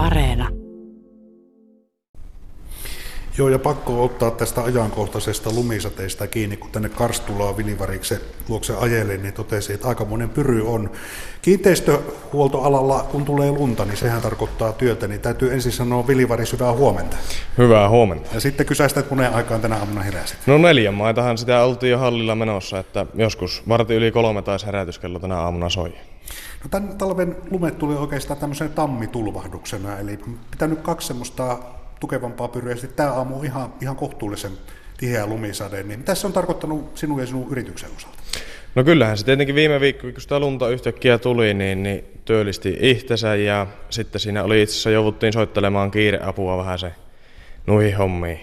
Areena. Joo, ja pakko ottaa tästä ajankohtaisesta lumisateesta kiinni, kun tänne Karstulaan Vilivariksen luokse ajelin, niin totesi, että aikamoinen pyry on. Kiinteistöhuoltoalalla, kun tulee lunta, niin sehän tarkoittaa työtä, niin täytyy ensin sanoa Vilivaris hyvää huomenta. Hyvää huomenta. Ja sitten kysäistä, että monen aikaan tänä aamuna heräsit. No neljän maitahan sitä oltiin jo hallilla menossa, että joskus varti yli kolme taisi herätyskello tänä aamuna soi. No tämän talven lumet tuli oikeastaan tämmöisen tammitulvahduksena, eli pitänyt kaksi semmoista tukevampaa pyryä. Sitten tämä aamu on ihan, ihan kohtuullisen tiheä lumisade. Niin mitä se on tarkoittanut sinun ja sinun yrityksen osalta? No kyllähän se tietenkin viime viikko, kun sitä lunta yhtäkkiä tuli, niin, niin työllisti itsensä ja sitten siinä oli itse asiassa jouduttiin soittelemaan kiireapua vähän se nuihin hommiin.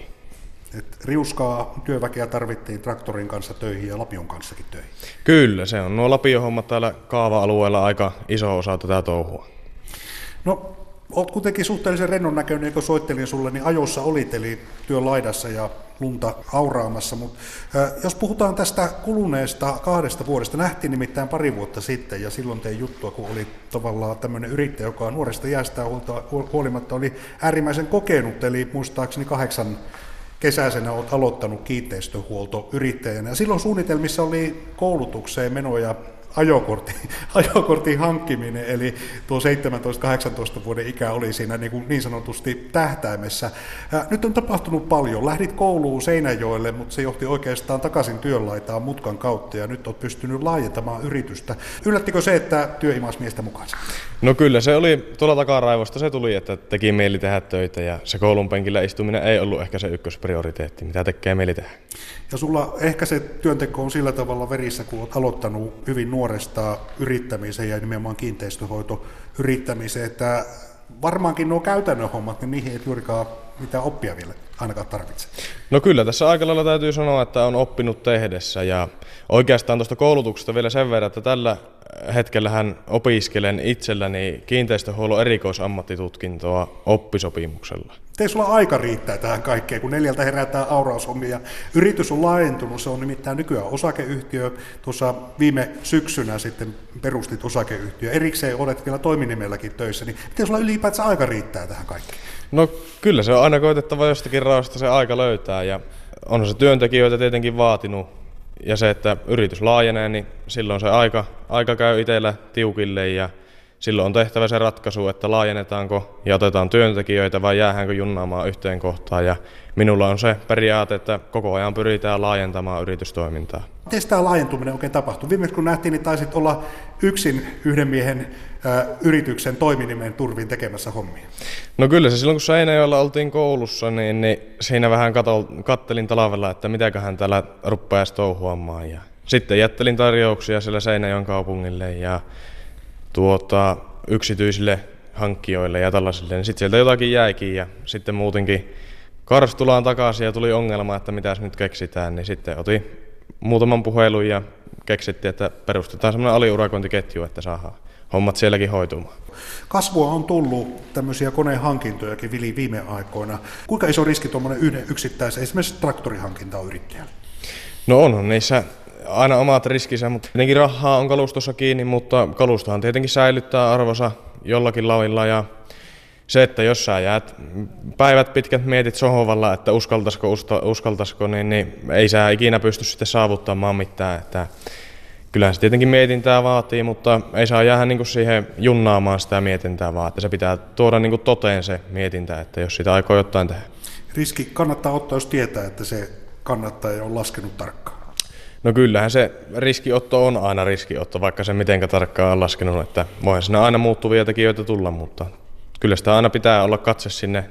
Et riuskaa työväkeä tarvittiin traktorin kanssa töihin ja Lapion kanssakin töihin. Kyllä, se on. Nuo Lapion hommat täällä kaava-alueella aika iso osa tätä touhua. No, olet kuitenkin suhteellisen rennon näköinen, kun soittelin sulle, niin ajossa olit, eli työn laidassa ja lunta auraamassa. Mutta jos puhutaan tästä kuluneesta kahdesta vuodesta, nähtiin nimittäin pari vuotta sitten, ja silloin tein juttua, kun oli tavallaan tämmöinen yrittäjä, joka nuoresta jäästä huolimatta oli äärimmäisen kokenut, eli muistaakseni kahdeksan kesäisenä olet aloittanut kiinteistöhuoltoyrittäjänä. Ja silloin suunnitelmissa oli koulutukseen menoja ajokortin, ajokortin hankkiminen, eli tuo 17-18 vuoden ikä oli siinä niin, kuin niin sanotusti tähtäimessä. Nyt on tapahtunut paljon. Lähdit kouluun Seinäjoelle, mutta se johti oikeastaan takaisin työnlaitaan mutkan kautta, ja nyt olet pystynyt laajentamaan yritystä. Yllättikö se, että työ miestä mukaan? No kyllä, se oli tuolla takaraivosta se tuli, että teki mieli tehdä töitä, ja se koulun penkillä istuminen ei ollut ehkä se ykkösprioriteetti, mitä tekee mieli tehdä. Ja sulla ehkä se työnteko on sillä tavalla verissä, kun olet aloittanut hyvin nuoresta yrittämiseen ja nimenomaan kiinteistöhoito yrittämiseen, että varmaankin nuo käytännön hommat, niin niihin ei juurikaan mitään oppia vielä ainakaan tarvitse. No kyllä, tässä aika lailla täytyy sanoa, että on oppinut tehdessä ja oikeastaan tuosta koulutuksesta vielä sen verran, että tällä hetkellähän opiskelen itselläni kiinteistöhuollon erikoisammattitutkintoa oppisopimuksella. Ei sulla aika riittää tähän kaikkeen, kun neljältä herätään auraushommia. Yritys on laajentunut, se on nimittäin nykyään osakeyhtiö. Tuossa viime syksynä sitten perustit osakeyhtiö. Erikseen olet vielä toiminimelläkin töissä, niin miten sulla ylipäätään aika riittää tähän kaikkeen? No kyllä se on aina koitettava jostakin raosta se aika löytää ja on se työntekijöitä tietenkin vaatinut. Ja se, että yritys laajenee, niin silloin se aika, aika käy itsellä tiukille ja silloin on tehtävä se ratkaisu, että laajennetaanko ja otetaan työntekijöitä vai jäähänkö junnaamaan yhteen kohtaan. Ja minulla on se periaate, että koko ajan pyritään laajentamaan yritystoimintaa. Miten tämä laajentuminen oikein tapahtui? Viimeksi kun nähtiin, niin taisit olla yksin yhden miehen ö, yrityksen toiminimen turvin tekemässä hommia. No kyllä se silloin, kun Seinäjoella oltiin koulussa, niin, niin siinä vähän katol, kattelin talvella, että mitäköhän täällä rupeaisi touhuamaan. Ja sitten jättelin tarjouksia siellä Seinäjoen kaupungille ja tuota, yksityisille hankkijoille ja tällaisille, niin sitten sieltä jotakin jäikin ja sitten muutenkin Karstulaan takaisin ja tuli ongelma, että mitäs nyt keksitään, niin sitten otin muutaman puhelun ja keksittiin, että perustetaan semmoinen aliurakointiketju, että saadaan hommat sielläkin hoitumaan. Kasvua on tullut tämmöisiä koneen hankintojakin vili viime aikoina. Kuinka iso riski tuommoinen yhden yksittäisen, esimerkiksi traktorihankinta on yrittäjällä? No on niissä aina omat riskinsä, mutta tietenkin rahaa on kalustossa kiinni, mutta kalustohan tietenkin säilyttää arvosa jollakin lavilla ja se, että jos sä jäät päivät pitkät mietit sohovalla, että uskaltaisiko, uskaltaisiko, niin, niin ei sä ikinä pysty sitten saavuttamaan mitään. Että kyllähän se tietenkin mietintää vaatii, mutta ei saa jäädä niin kuin siihen junnaamaan sitä mietintää, vaan että se pitää tuoda niin kuin toteen se mietintä, että jos sitä aikoo jotain tehdä. Riski kannattaa ottaa, jos tietää, että se kannattaa ja on laskenut tarkkaan. No kyllähän se riskiotto on aina riskiotto, vaikka se mitenkä tarkkaan on laskenut, että voihan siinä aina muuttuvia tekijöitä tulla, mutta kyllä sitä aina pitää olla katse sinne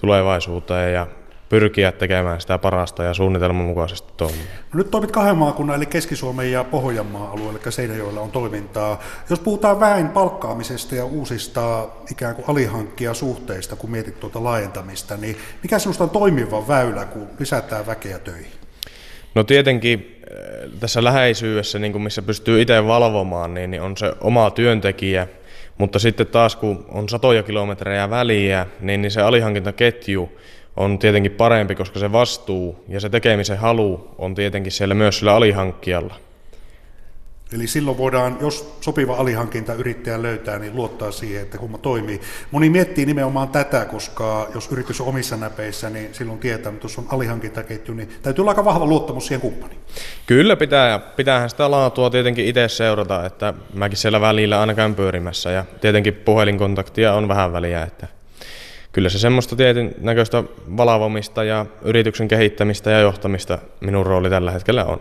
tulevaisuuteen ja pyrkiä tekemään sitä parasta ja suunnitelman mukaisesti toimia. No nyt toimit kahden maakunnan, eli Keski-Suomen ja Pohjanmaan alueella, eli Seinäjoella on toimintaa. Jos puhutaan väen palkkaamisesta ja uusista ikään kuin alihankkia suhteista, kun mietit tuota laajentamista, niin mikä sinusta on toimiva väylä, kun lisätään väkeä töihin? No tietenkin tässä läheisyydessä, niin kuin missä pystyy itse valvomaan, niin, niin on se oma työntekijä, mutta sitten taas kun on satoja kilometrejä väliä, niin, niin se alihankintaketju on tietenkin parempi, koska se vastuu ja se tekemisen halu on tietenkin siellä myös sillä alihankkijalla. Eli silloin voidaan, jos sopiva alihankinta yrittäjä löytää, niin luottaa siihen, että homma toimii. Moni miettii nimenomaan tätä, koska jos yritys on omissa näpeissä, niin silloin tietää, että jos on alihankintaketju, niin täytyy olla aika vahva luottamus siihen kumppaniin. Kyllä pitää, ja pitäähän sitä laatua tietenkin itse seurata, että mäkin siellä välillä aina käyn pyörimässä, ja tietenkin puhelinkontaktia on vähän väliä, että kyllä se semmoista tietyn näköistä valavomista ja yrityksen kehittämistä ja johtamista minun rooli tällä hetkellä on.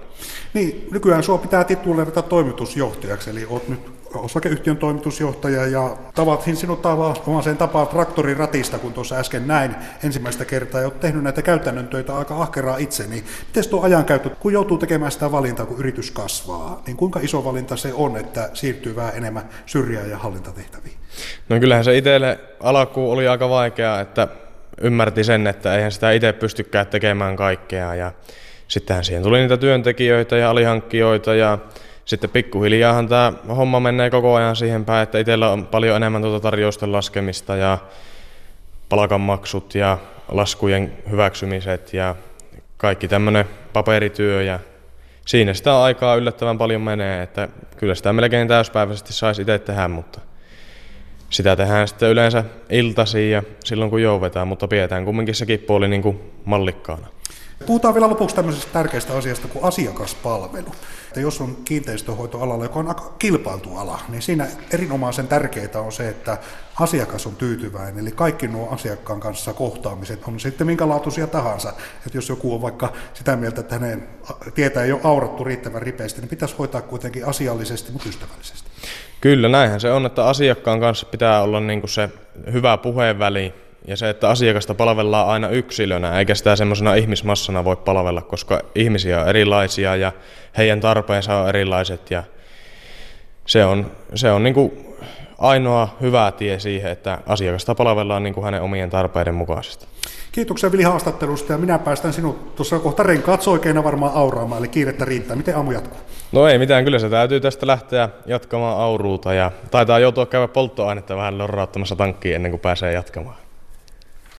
Niin, nykyään sinua pitää tituleerata toimitusjohtajaksi, eli olet nyt osakeyhtiön toimitusjohtaja ja tavathin sinut omaseen tapaan traktorin ratista, kun tuossa äsken näin ensimmäistä kertaa. Ja olet tehnyt näitä käytännön töitä aika ahkeraa itse, niin miten tuo ajankäyttö, kun joutuu tekemään sitä valintaa, kun yritys kasvaa, niin kuinka iso valinta se on, että siirtyy vähän enemmän syrjään ja hallintatehtäviin? No kyllähän se itselle alkuun oli aika vaikeaa, että ymmärti sen, että eihän sitä itse pystykään tekemään kaikkea. Ja sittenhän siihen tuli niitä työntekijöitä ja alihankkijoita ja sitten pikkuhiljaahan tämä homma menee koko ajan siihen päin, että itsellä on paljon enemmän tuota tarjousten laskemista ja palkanmaksut ja laskujen hyväksymiset ja kaikki tämmöinen paperityö ja siinä sitä aikaa yllättävän paljon menee, että kyllä sitä melkein täyspäiväisesti saisi itse tehdä, mutta sitä tehdään sitten yleensä iltasiin ja silloin kun jouvetaan, mutta pidetään kumminkin sekin puoli niin kuin mallikkaana. Puhutaan vielä lopuksi tämmöisestä tärkeästä asiasta kuin asiakaspalvelu. Että jos on kiinteistöhoitoalalla, joka on aika kilpailtu ala, niin siinä erinomaisen tärkeää on se, että asiakas on tyytyväinen. Eli kaikki nuo asiakkaan kanssa kohtaamiset on sitten minkälaatuisia tahansa. Että jos joku on vaikka sitä mieltä, että hänen tietä ei ole aurattu riittävän ripeästi, niin pitäisi hoitaa kuitenkin asiallisesti, mutta ystävällisesti. Kyllä, näinhän se on, että asiakkaan kanssa pitää olla niin kuin se hyvä puheenväli ja se, että asiakasta palvellaan aina yksilönä, eikä sitä semmoisena ihmismassana voi palvella, koska ihmisiä on erilaisia ja heidän tarpeensa on erilaiset ja se on, se on niin kuin ainoa hyvä tie siihen, että asiakasta palvellaan niin kuin hänen omien tarpeiden mukaisesti. Kiitoksia Vili haastattelusta ja minä päästän sinut tuossa kohta renkaat soikeina varmaan auraamaan, eli kiirettä riittää. Miten aamu jatkuu? No ei mitään, kyllä se täytyy tästä lähteä jatkamaan auruuta ja taitaa joutua käydä polttoainetta vähän lorrauttamassa tankkiin ennen kuin pääsee jatkamaan.